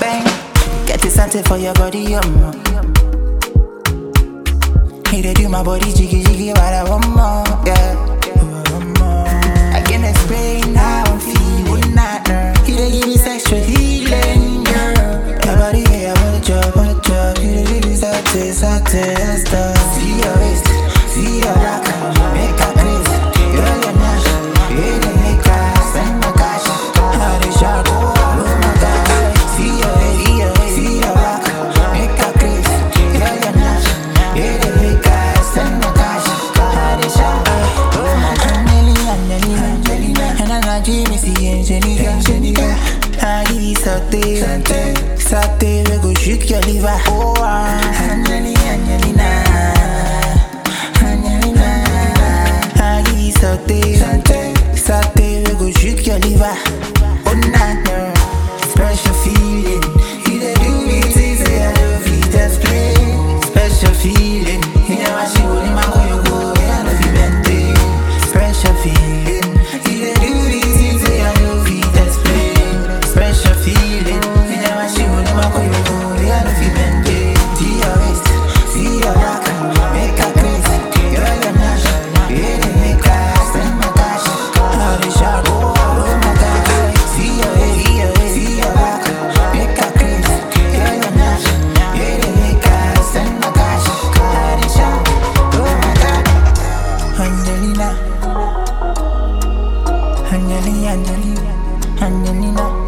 Bang, get the sante for your body, um. um. He they do my body jiggy jiggy, but I want more, yeah. I can't explain how I'm feeling. He they give me sexual healing, girl. Your body, yeah, I want your, want your. He they give me sexy, sexy, stuff. See your waist. Santé, santé, santé, rego juk yo li va Oh, ah Anyali, anyalina Anyalina Ari, santé, santé, santé, rego juk yo li va Angelina, Angelina.